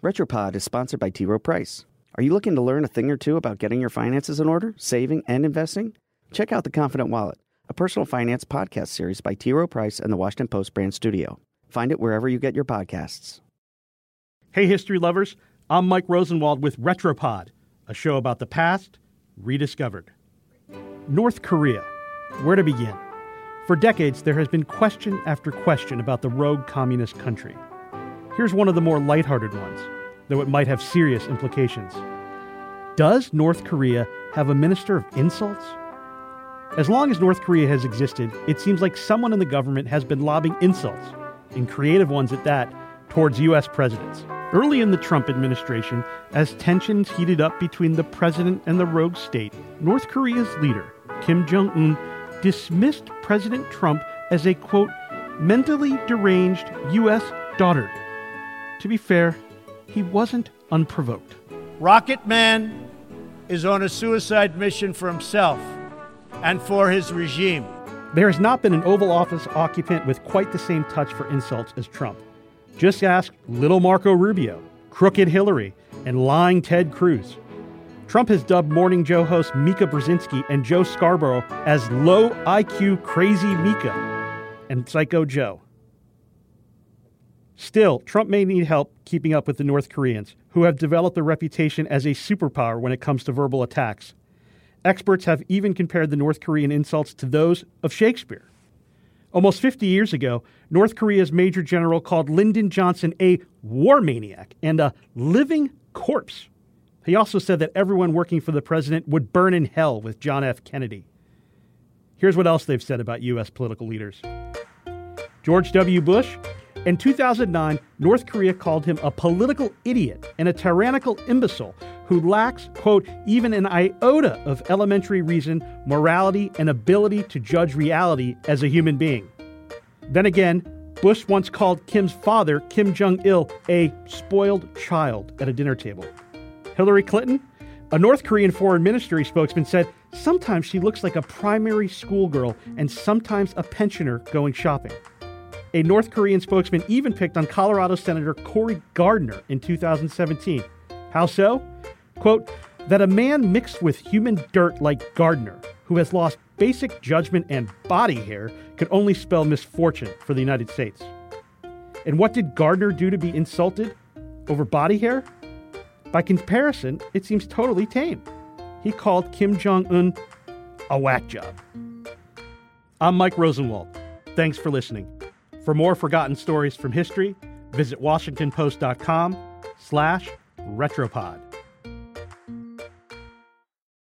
Retropod is sponsored by T. Rowe Price. Are you looking to learn a thing or two about getting your finances in order, saving, and investing? Check out The Confident Wallet, a personal finance podcast series by T. Rowe Price and the Washington Post brand studio. Find it wherever you get your podcasts. Hey, history lovers. I'm Mike Rosenwald with Retropod, a show about the past rediscovered. North Korea. Where to begin? For decades, there has been question after question about the rogue communist country. Here's one of the more lighthearted ones, though it might have serious implications. Does North Korea have a minister of insults? As long as North Korea has existed, it seems like someone in the government has been lobbing insults, and creative ones at that, towards U.S. presidents. Early in the Trump administration, as tensions heated up between the president and the rogue state, North Korea's leader, Kim Jong un, dismissed President Trump as a, quote, mentally deranged U.S. dotard. To be fair, he wasn't unprovoked. Rocket Man is on a suicide mission for himself and for his regime. There has not been an Oval Office occupant with quite the same touch for insults as Trump. Just ask little Marco Rubio, crooked Hillary, and lying Ted Cruz. Trump has dubbed Morning Joe host Mika Brzezinski and Joe Scarborough as low IQ crazy Mika and Psycho Joe. Still, Trump may need help keeping up with the North Koreans, who have developed a reputation as a superpower when it comes to verbal attacks. Experts have even compared the North Korean insults to those of Shakespeare. Almost 50 years ago, North Korea's Major General called Lyndon Johnson a war maniac and a living corpse. He also said that everyone working for the president would burn in hell with John F. Kennedy. Here's what else they've said about U.S. political leaders George W. Bush. In 2009, North Korea called him a political idiot and a tyrannical imbecile who lacks, quote, even an iota of elementary reason, morality, and ability to judge reality as a human being. Then again, Bush once called Kim's father, Kim Jong il, a spoiled child at a dinner table. Hillary Clinton, a North Korean foreign ministry spokesman, said sometimes she looks like a primary schoolgirl and sometimes a pensioner going shopping. A North Korean spokesman even picked on Colorado Senator Cory Gardner in 2017. How so? Quote, that a man mixed with human dirt like Gardner, who has lost basic judgment and body hair, could only spell misfortune for the United States. And what did Gardner do to be insulted? Over body hair? By comparison, it seems totally tame. He called Kim Jong un a whack job. I'm Mike Rosenwald. Thanks for listening. For more forgotten stories from history, visit WashingtonPost.com slash retropod.